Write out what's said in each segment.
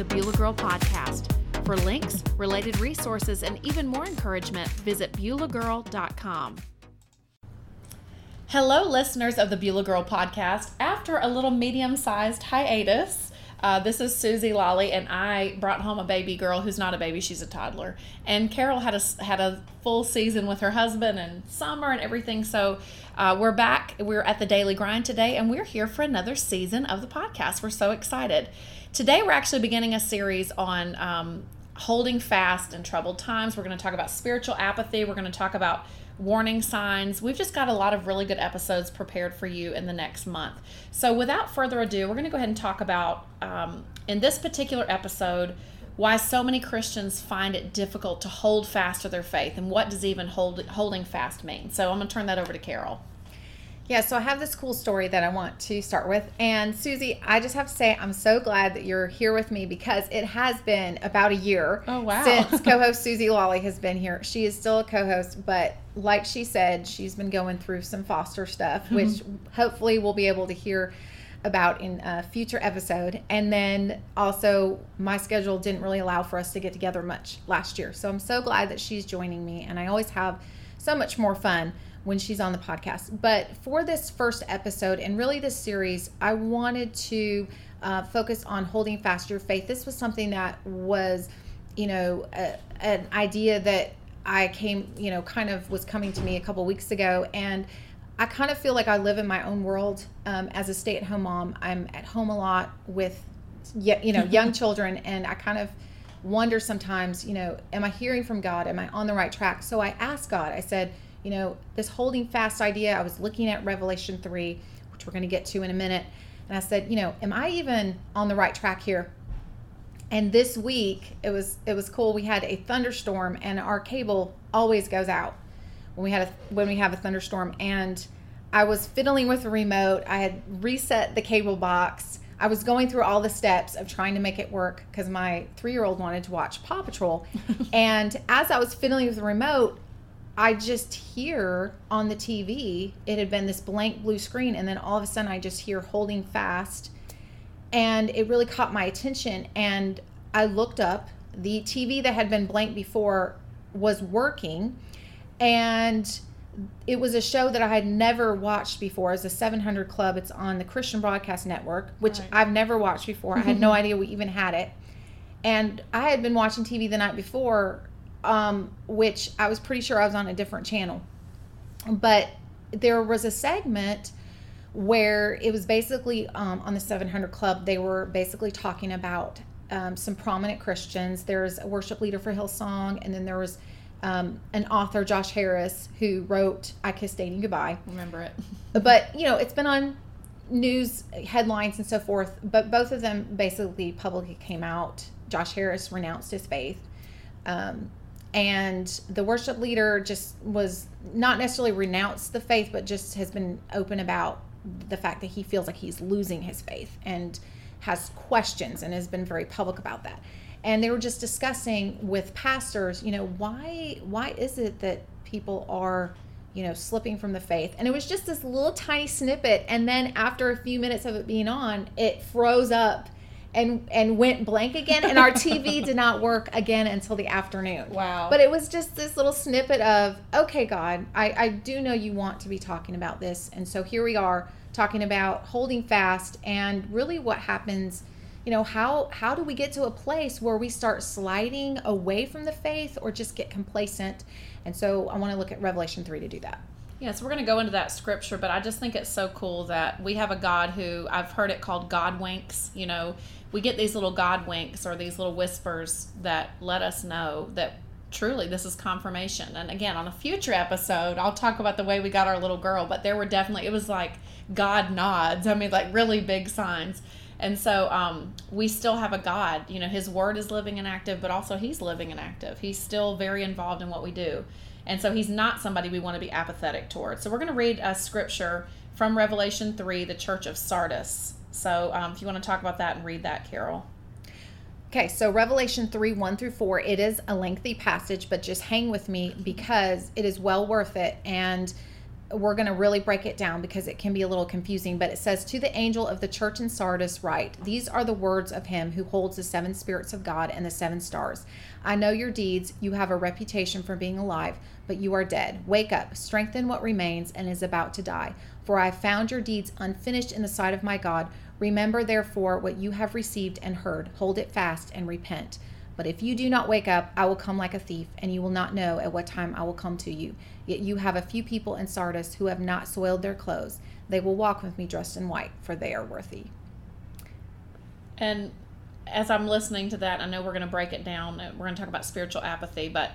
the Beulah Girl Podcast. For links, related resources, and even more encouragement, visit BeulahGirl.com. Hello, listeners of the Beulah Girl Podcast. After a little medium sized hiatus, uh, this is Suzy Lolley, and I brought home a baby girl who's not a baby; she's a toddler. And Carol had a had a full season with her husband and summer and everything. So uh, we're back. We're at the daily grind today, and we're here for another season of the podcast. We're so excited. Today, we're actually beginning a series on um, holding fast in troubled times. We're going to talk about spiritual apathy. We're going to talk about warning signs. We've just got a lot of really good episodes prepared for you in the next month. So, without further ado, we're going to go ahead and talk about um, in this particular episode why so many Christians find it difficult to hold fast to their faith and what does even hold, holding fast mean. So, I'm going to turn that over to Carol. Yeah, so I have this cool story that I want to start with. And Suzy, I just have to say, I'm so glad that you're here with me because it has been about a year oh, wow. since co host Suzy Lolley has been here. She is still a co host, but like she said, she's been going through some foster stuff, mm-hmm. which hopefully we'll be able to hear about in a future episode. And then also, my schedule didn't really allow for us to get together much last year. So I'm so glad that she's joining me, and I always have so much more fun when she's on the podcast. But for this first episode and really this series, I wanted to uh, focus on holding fast your faith. This was something that was, you know, a, an idea that I came, you know, kind of was coming to me a couple weeks ago. And I kind of feel like I live in my own world um, as a stay at home mom. I'm at home a lot with, you know, young children. And I kind of, wonder sometimes, you know, am I hearing from God? Am I on the right track? So I asked God, I said, you know, this holding fast idea, I was looking at Revelation 3, which we're going to get to in a minute. And I said, you know, am I even on the right track here? And this week, it was it was cool. We had a thunderstorm and our cable always goes out when we had a when we have a thunderstorm and I was fiddling with the remote. I had reset the cable box. I was going through all the steps of trying to make it work because my three year old wanted to watch Paw Patrol. and as I was fiddling with the remote, I just hear on the TV, it had been this blank blue screen, and then all of a sudden I just hear holding fast. And it really caught my attention. And I looked up. The TV that had been blank before was working. And it was a show that I had never watched before. It's a 700 Club. It's on the Christian Broadcast Network, which right. I've never watched before. I had no idea we even had it. And I had been watching TV the night before um, which I was pretty sure I was on a different channel. But there was a segment where it was basically um, on the 700 Club, they were basically talking about um, some prominent Christians. There's a worship leader for Hillsong, and then there was um, an author, Josh Harris, who wrote I Kissed Dating Goodbye. Remember it. but, you know, it's been on news headlines and so forth, but both of them basically publicly came out. Josh Harris renounced his faith. Um, and the worship leader just was not necessarily renounced the faith but just has been open about the fact that he feels like he's losing his faith and has questions and has been very public about that. And they were just discussing with pastors you know why why is it that people are you know slipping from the faith? And it was just this little tiny snippet. And then after a few minutes of it being on it froze up and and went blank again and our TV did not work again until the afternoon. Wow. But it was just this little snippet of, okay, God, I, I do know you want to be talking about this. And so here we are talking about holding fast and really what happens, you know, how how do we get to a place where we start sliding away from the faith or just get complacent? And so I want to look at Revelation 3 to do that. Yeah, so we're going to go into that scripture, but I just think it's so cool that we have a God who I've heard it called God winks. You know, we get these little God winks or these little whispers that let us know that truly this is confirmation. And again, on a future episode, I'll talk about the way we got our little girl, but there were definitely, it was like God nods. I mean, like really big signs. And so um, we still have a God. You know, His Word is living and active, but also He's living and active. He's still very involved in what we do. And so he's not somebody we want to be apathetic towards. So we're going to read a scripture from Revelation 3, the church of Sardis. So um, if you want to talk about that and read that, Carol. Okay, so Revelation 3 1 through 4, it is a lengthy passage, but just hang with me because it is well worth it. And we're going to really break it down because it can be a little confusing. But it says, To the angel of the church in Sardis, write, These are the words of him who holds the seven spirits of God and the seven stars. I know your deeds. You have a reputation for being alive, but you are dead. Wake up, strengthen what remains and is about to die. For I have found your deeds unfinished in the sight of my God. Remember, therefore, what you have received and heard. Hold it fast and repent. But if you do not wake up, I will come like a thief, and you will not know at what time I will come to you. Yet you have a few people in Sardis who have not soiled their clothes. They will walk with me dressed in white, for they are worthy. And as I'm listening to that, I know we're going to break it down. We're going to talk about spiritual apathy, but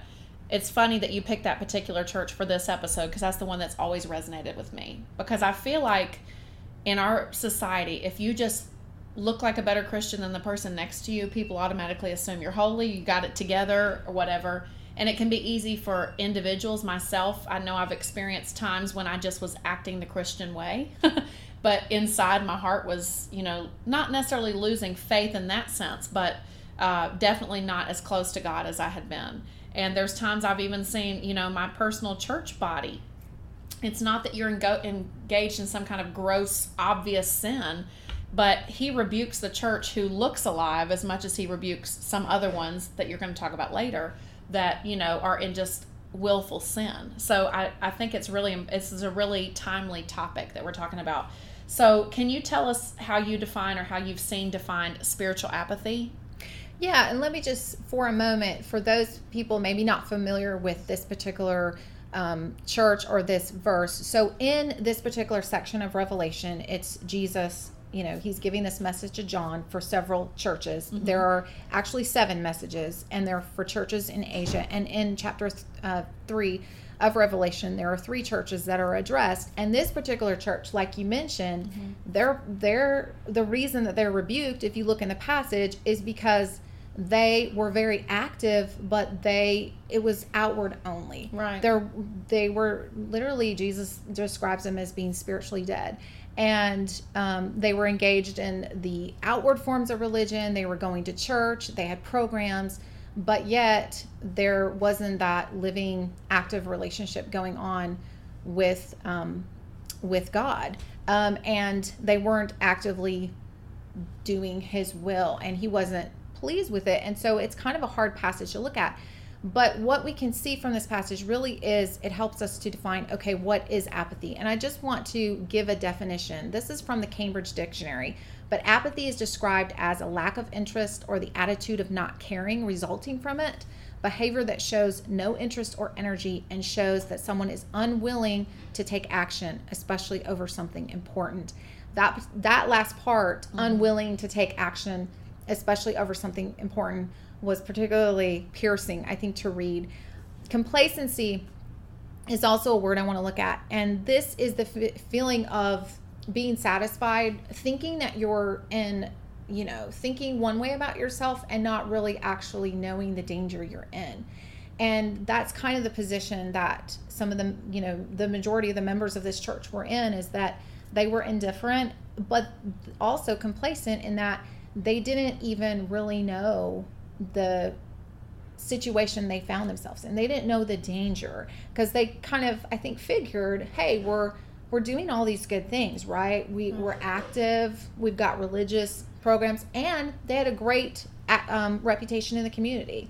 it's funny that you picked that particular church for this episode because that's the one that's always resonated with me. Because I feel like in our society, if you just look like a better Christian than the person next to you, people automatically assume you're holy, you got it together, or whatever. And it can be easy for individuals. Myself, I know I've experienced times when I just was acting the Christian way, but inside my heart was, you know, not necessarily losing faith in that sense, but uh, definitely not as close to God as I had been. And there's times I've even seen, you know, my personal church body. It's not that you're engaged in some kind of gross, obvious sin but he rebukes the church who looks alive as much as he rebukes some other ones that you're going to talk about later that you know are in just willful sin. So i, I think it's really this is a really timely topic that we're talking about. So can you tell us how you define or how you've seen defined spiritual apathy? Yeah and let me just for a moment for those people maybe not familiar with this particular um, church or this verse. So in this particular section of revelation it's jesus you know he's giving this message to john for several churches. Mm-hmm. there are actually seven messages and they're for churches in asia. And in chapter uh, three of revelation there are three churches that are addressed. And this particular church like you mentioned mm-hmm. they're they're the reason that they're rebuked if you look in the passage is because they were very active but they it was outward only. Right. They're they were literally jesus describes them as being spiritually dead and um, they were engaged in the outward forms of religion. They were going to church. They had programs. But yet there wasn't that living active relationship going on with um, with god. Um, and they weren't actively doing his will. And he wasn't pleased with it. And so it's kind of a hard passage to look at but what we can see from this passage really is it helps us to define okay, what is apathy? And I just want to give a definition. This is from the Cambridge Dictionary. But apathy is described as a lack of interest or the attitude of not caring resulting from it, behavior that shows no interest or energy and shows that someone is unwilling to take action, especially over something important. That that last part, mm-hmm. unwilling to take action, especially over something important, was particularly piercing, I think, to read. Complacency is also a word I want to look at. And this is the f- feeling of being satisfied, thinking that you're in, you know, thinking one way about yourself and not really actually knowing the danger you're in. And that's kind of the position that some of the, you know, the majority of the members of this church were in is that they were indifferent, but also complacent in that they didn't even really know the situation they found themselves in. They didn't know the danger because they kind of, I think, figured, hey, we're we're doing all these good things, right? We mm-hmm. we're active. We've got religious programs, and they had a great um, reputation in the community.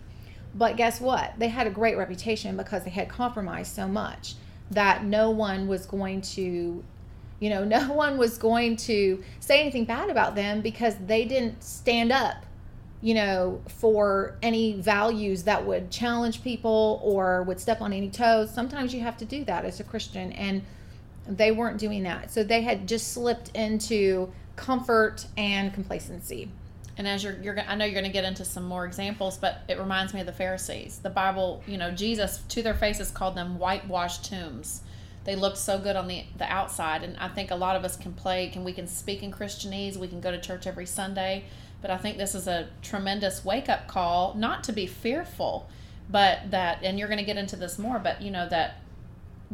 But guess what? They had a great reputation because they had compromised so much that no one was going to you know no one was going to say anything bad about them because they didn't stand up you know, for any values that would challenge people or would step on any toes. Sometimes you have to do that as a Christian, and they weren't doing that. So they had just slipped into comfort and complacency. And as you're, you're, I know you're going to get into some more examples, but it reminds me of the Pharisees. The Bible, you know, Jesus to their faces called them whitewashed tombs. They looked so good on the the outside, and I think a lot of us can play. Can we can speak in Christianese? We can go to church every Sunday, but I think this is a tremendous wake up call, not to be fearful, but that, and you're going to get into this more, but you know, that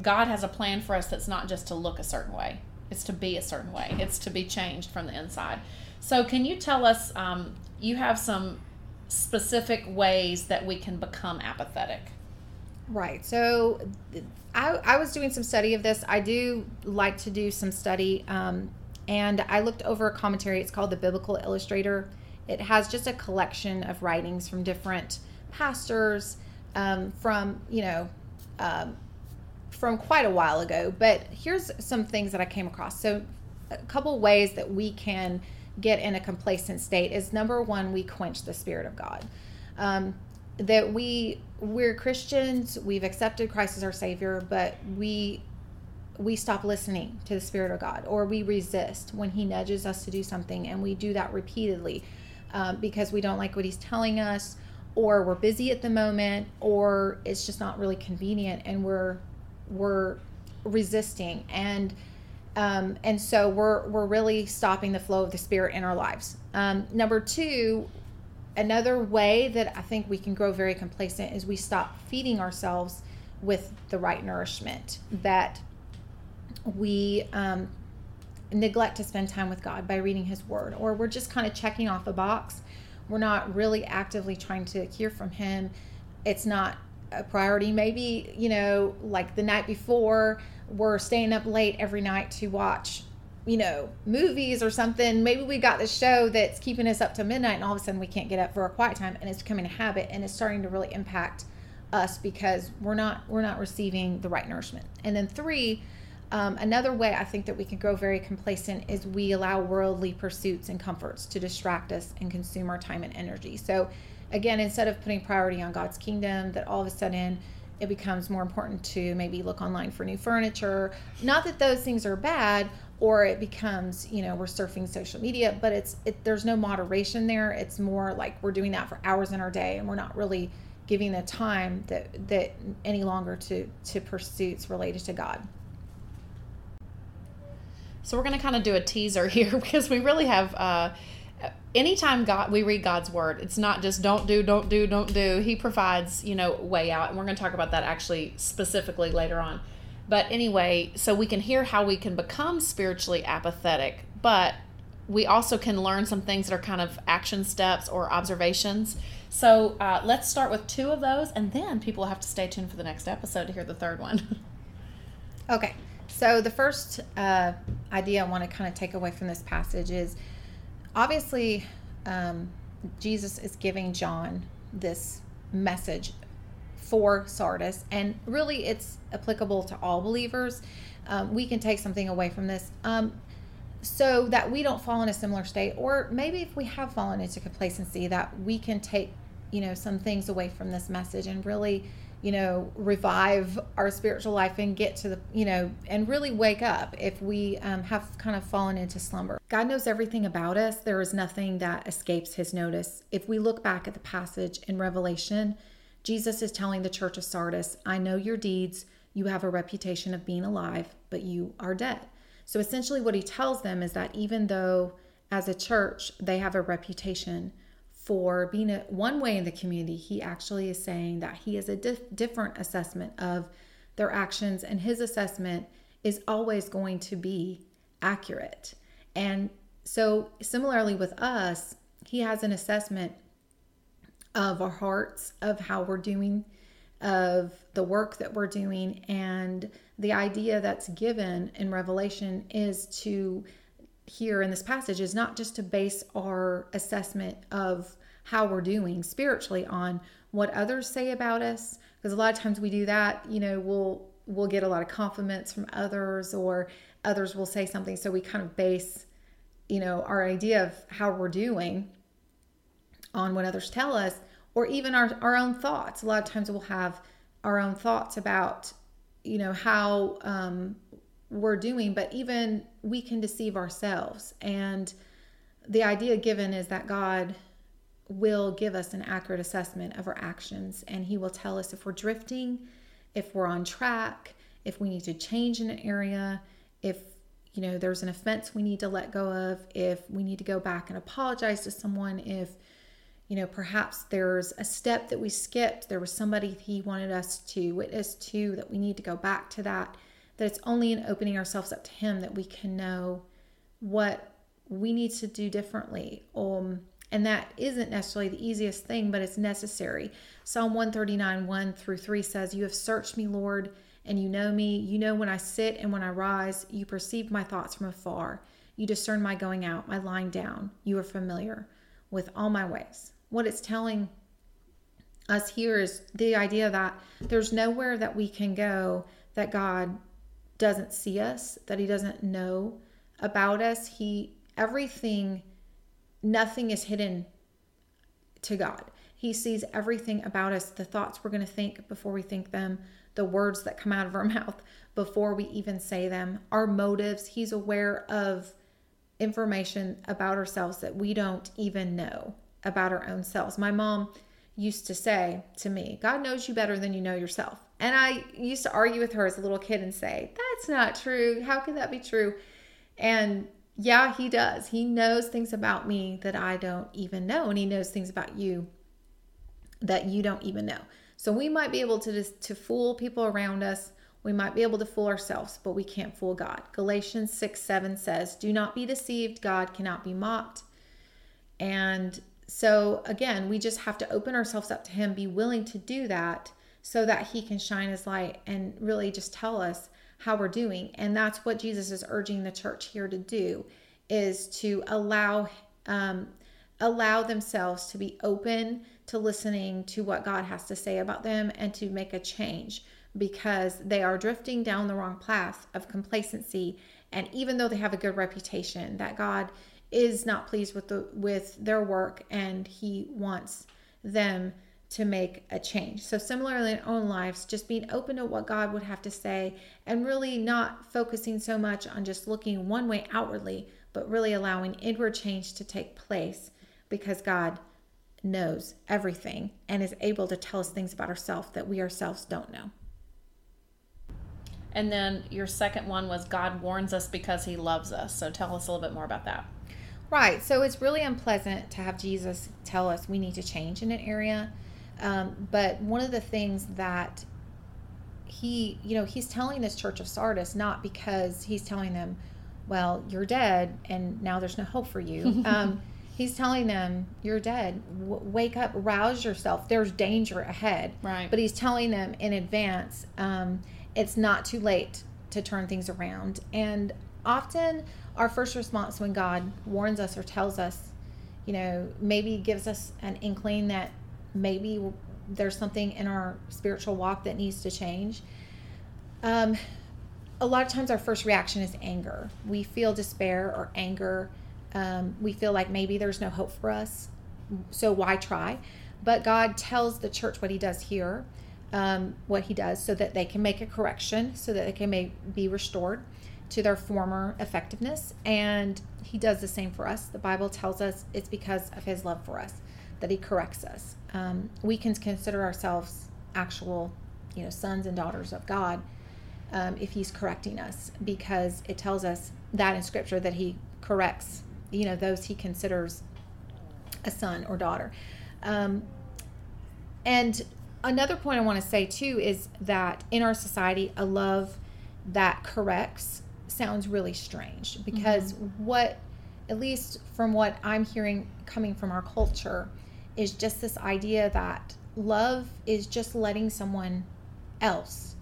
God has a plan for us that's not just to look a certain way, it's to be a certain way, it's to be changed from the inside. So, can you tell us, um, you have some specific ways that we can become apathetic? Right. So I, I was doing some study of this. I do like to do some study. Um, and I looked over a commentary. It's called the Biblical Illustrator. It has just a collection of writings from different pastors um, from, you know, um, from quite a while ago. But here's some things that I came across. So, a couple ways that we can get in a complacent state is number one, we quench the Spirit of God. Um, that we we're Christians, we've accepted Christ as our Savior, but we we stop listening to the Spirit of God, or we resist when He nudges us to do something, and we do that repeatedly um, because we don't like what He's telling us, or we're busy at the moment, or it's just not really convenient, and we're we're resisting and um, and so we're we're really stopping the flow of the spirit in our lives. Um, number two, another way that I think we can grow very complacent is we stop feeding ourselves with the right nourishment. That we um, neglect to spend time with God by reading His Word, or we're just kind of checking off a box. We're not really actively trying to hear from Him. It's not a priority. Maybe, you know, like the night before, we're staying up late every night to watch, you know, movies or something. Maybe we got this show that's keeping us up to midnight and all of a sudden we can't get up for a quiet time and it's becoming a habit and it's starting to really impact us because we're not we're not receiving the right nourishment. And then three, um, another way I think that we can grow very complacent is we allow worldly pursuits and comforts to distract us and consume our time and energy. So again, instead of putting priority on God's kingdom, that all of a sudden it becomes more important to maybe look online for new furniture. Not that those things are bad, or it becomes, you know, we're surfing social media, but it's it, there's no moderation there. It's more like we're doing that for hours in our day, and we're not really giving the time that that any longer to to pursuits related to God. So we're going to kind of do a teaser here because we really have. Uh, anytime God we read God's word, it's not just don't do, don't do, don't do. He provides, you know, way out, and we're going to talk about that actually specifically later on. But anyway, so we can hear how we can become spiritually apathetic, but we also can learn some things that are kind of action steps or observations. So uh, let's start with two of those, and then people have to stay tuned for the next episode to hear the third one. okay. So the first uh, idea I want to kind of take away from this passage is obviously um, Jesus is giving John this message for Sardis, and really it's applicable to all believers. Um, we can take something away from this. Um, so that we don't fall in a similar state, or maybe if we have fallen into complacency, that we can take, you know, some things away from this message and really you know, revive our spiritual life and get to the, you know, and really wake up if we um, have kind of fallen into slumber. God knows everything about us. There is nothing that escapes his notice. If we look back at the passage in Revelation, Jesus is telling the church of Sardis, I know your deeds. You have a reputation of being alive, but you are dead. So essentially, what he tells them is that even though as a church they have a reputation, for being a, one way in the community, he actually is saying that he has a dif- different assessment of their actions, and his assessment is always going to be accurate. And so, similarly with us, he has an assessment of our hearts, of how we're doing, of the work that we're doing. And the idea that's given in Revelation is to here in this passage is not just to base our assessment of how we're doing spiritually on what others say about us because a lot of times we do that you know we'll we'll get a lot of compliments from others or others will say something. So we kind of base you know our idea of how we're doing on what others tell us or even our, our own thoughts. A lot of times we'll have our own thoughts about you know how um, we're doing, but even we can deceive ourselves. And the idea given is that God will give us an accurate assessment of our actions and He will tell us if we're drifting, if we're on track, if we need to change in an area, if you know there's an offense we need to let go of, if we need to go back and apologize to someone, if you know perhaps there's a step that we skipped, there was somebody He wanted us to witness to that we need to go back to that that it's only in opening ourselves up to Him that we can know what we need to do differently. Um, And that isn't necessarily the easiest thing, but it's necessary. Psalm 139, 1 through 3 says, You have searched me, Lord, and you know me. You know when I sit and when I rise. You perceive my thoughts from afar. You discern my going out, my lying down. You are familiar with all my ways. What it's telling us here is the idea that there's nowhere that we can go that God doesn't see us, that he doesn't know about us. He everything nothing is hidden to God. He sees everything about us, the thoughts we're going to think before we think them, the words that come out of our mouth before we even say them, our motives. He's aware of information about ourselves that we don't even know about our own selves. My mom used to say to me, God knows you better than you know yourself. And I used to argue with her as a little kid and say, That's not true. How can that be true? And yeah, he does. He knows things about me that I don't even know. And he knows things about you that you don't even know. So we might be able to just to fool people around us. We might be able to fool ourselves, but we can't fool God. Galatians 6 7 says, Do not be deceived. God cannot be mocked. And so, again, we just have to open ourselves up to Him, be willing to do that so that He can shine His light and really just tell us how we're doing. And that's what Jesus is urging the church here to do is to allow um, allow themselves to be open to listening to what God has to say about them and to make a change because they are drifting down the wrong path of complacency and even though they have a good reputation that God is not pleased with the with their work and he wants them to make a change. So similarly in our own lives, just being open to what God would have to say and really not focusing so much on just looking one way outwardly, but really allowing inward change to take place because God knows everything and is able to tell us things about ourselves that we ourselves don't know. And then your second one was God warns us because he loves us. So tell us a little bit more about that. Right. So it's really unpleasant to have Jesus tell us we need to change in an area. Um, but one of the things that he, you know, he's telling this church of Sardis not because he's telling them, well, you're dead and now there's no hope for you. Um, he's telling them, you're dead. W- wake up, rouse yourself. There's danger ahead. Right. But he's telling them in advance, um, it's not too late to turn things around. And often our first response when God warns us or tells us, you know, maybe gives us an inkling that maybe there's something in our spiritual walk that needs to change. Um, a lot of times, our first reaction is anger. We feel despair or anger. Um, we feel like maybe there's no hope for us. So, why try? But God tells the church what He does here, um, what He does, so that they can make a correction, so that they can may, be restored to their former effectiveness. And He does the same for us. The Bible tells us it's because of His love for us that He corrects us. Um, we can consider ourselves actual, you know, sons and daughters of God um, if He's correcting us, because it tells us that in Scripture that He corrects, you know, those He considers a son or daughter. Um, and another point I want to say too is that in our society, a love that corrects sounds really strange because mm-hmm. what, at least from what I'm hearing coming from our culture, is just this idea that love is just letting someone else,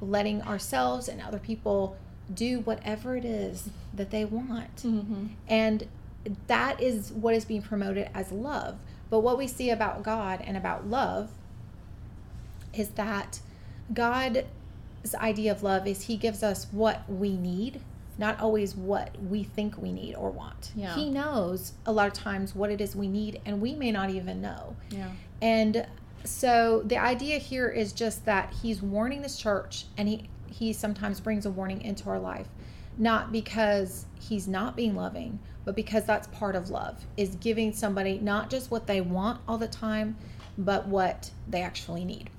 letting ourselves and other people do whatever it is that they want. Mm-hmm. And that is what is being promoted as love. But what we see about God and about love is that God's idea of love is He gives us what we need not always what we think we need or want. Yeah. He knows a lot of times what it is we need, and we may not even know. Yeah. And so the idea here is just that he's warning this church, and he he sometimes brings a warning into our life, not because he's not being loving, but because that's part of love is giving somebody not just what they want all the time, but what they actually need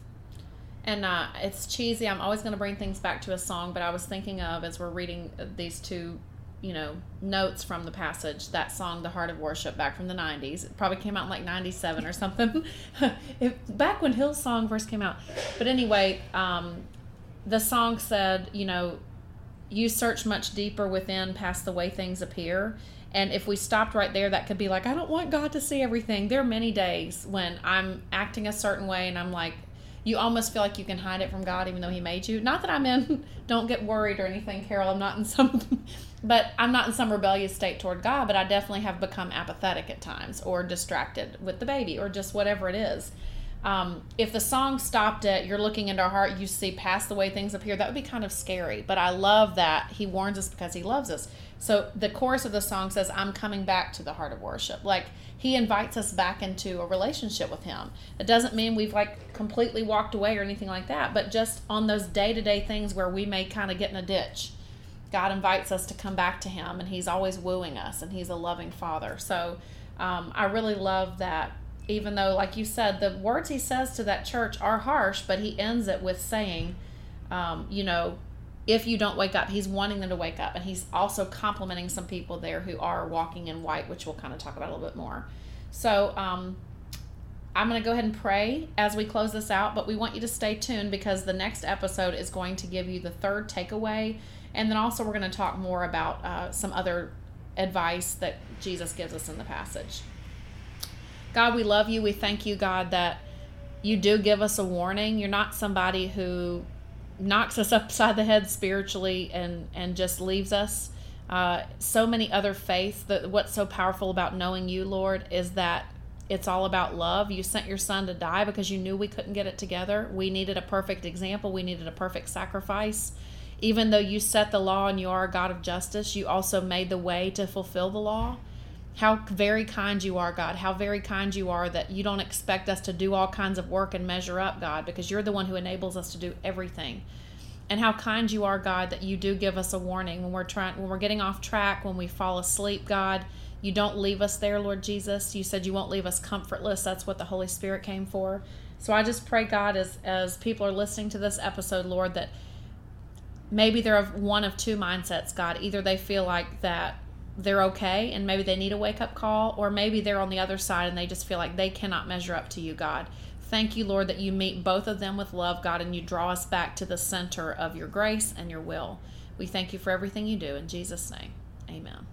and uh, it's cheesy. I'm always going to bring things back to a song, but I was thinking of as we're reading these two, you know, notes from the passage, that song, "The Heart of Worship," back from the '90s. It probably came out in like '97 or something, back when Hillsong first came out. But anyway, um, the song said, you know, you search much deeper within past the way things appear. And if we stopped right there, that could be like, I don't want God to see everything. There are many days when I'm acting a certain way and I'm like, you almost feel like you can hide it from God even though He made you. Not that I'm in, don't get worried or anything, Carol. I'm not in some, but I'm not in some rebellious state toward God, but I definitely have become apathetic at times or distracted with the baby or just whatever it is. Um, if the song stopped at you're looking into our heart, you see past the way things appear, that would be kind of scary. But I love that He warns us because He loves us. So the chorus of the song says, I'm coming back to the heart of worship. Like he invites us back into a relationship with him. It doesn't mean we've like completely walked away or anything like that, but just on those day to day things where we may kind of get in a ditch. God invites us to come back to him and he's always wooing us and he's a loving father. So um, I really love that even though, like you said, the words he says to that church are harsh, but he ends it with saying, um, you know, if you don't wake up, he's wanting them to wake up. And he's also complimenting some people there who are walking in white, which we'll kind of talk about a little bit more. So, um, I'm going to go ahead and pray as we close this out, but we want you to stay tuned because the next episode is going to give you the third takeaway. And then also, we're going to talk more about uh, some other advice that Jesus gives us in the passage. God, we love you. We thank you, God, that you do give us a warning. You're not somebody who knocks us upside the head spiritually and and just leaves us. Uh, so many other faiths. That what's so powerful about knowing you, Lord, is that it's all about love. You sent your son to die because you knew we couldn't get it together. We needed a perfect example. We needed a perfect sacrifice. Even though you set the law and you are a God of justice, you also made the way to fulfill the law. How very kind you are, God. How very kind you are that you don't expect us to do all kinds of work and measure up, God, because you're the one who enables us to do everything. And how kind you are, God, that you do give us a warning when we're trying when we're getting off track, when we fall asleep, God. You don't leave us there, Lord Jesus. You said you won't leave us comfortless. That's what the Holy Spirit came for. So I just pray, God, as as people are listening to this episode, Lord, that maybe they're of one of two mindsets, God. Either they feel like that they're okay and maybe they need a wake up call, or maybe they're on the other side and they just feel like they cannot measure up to you, God. Thank you, Lord, that you meet both of them with love, God, and you draw us back to the center of your grace and your will. We thank you for everything you do. In Jesus' name, amen.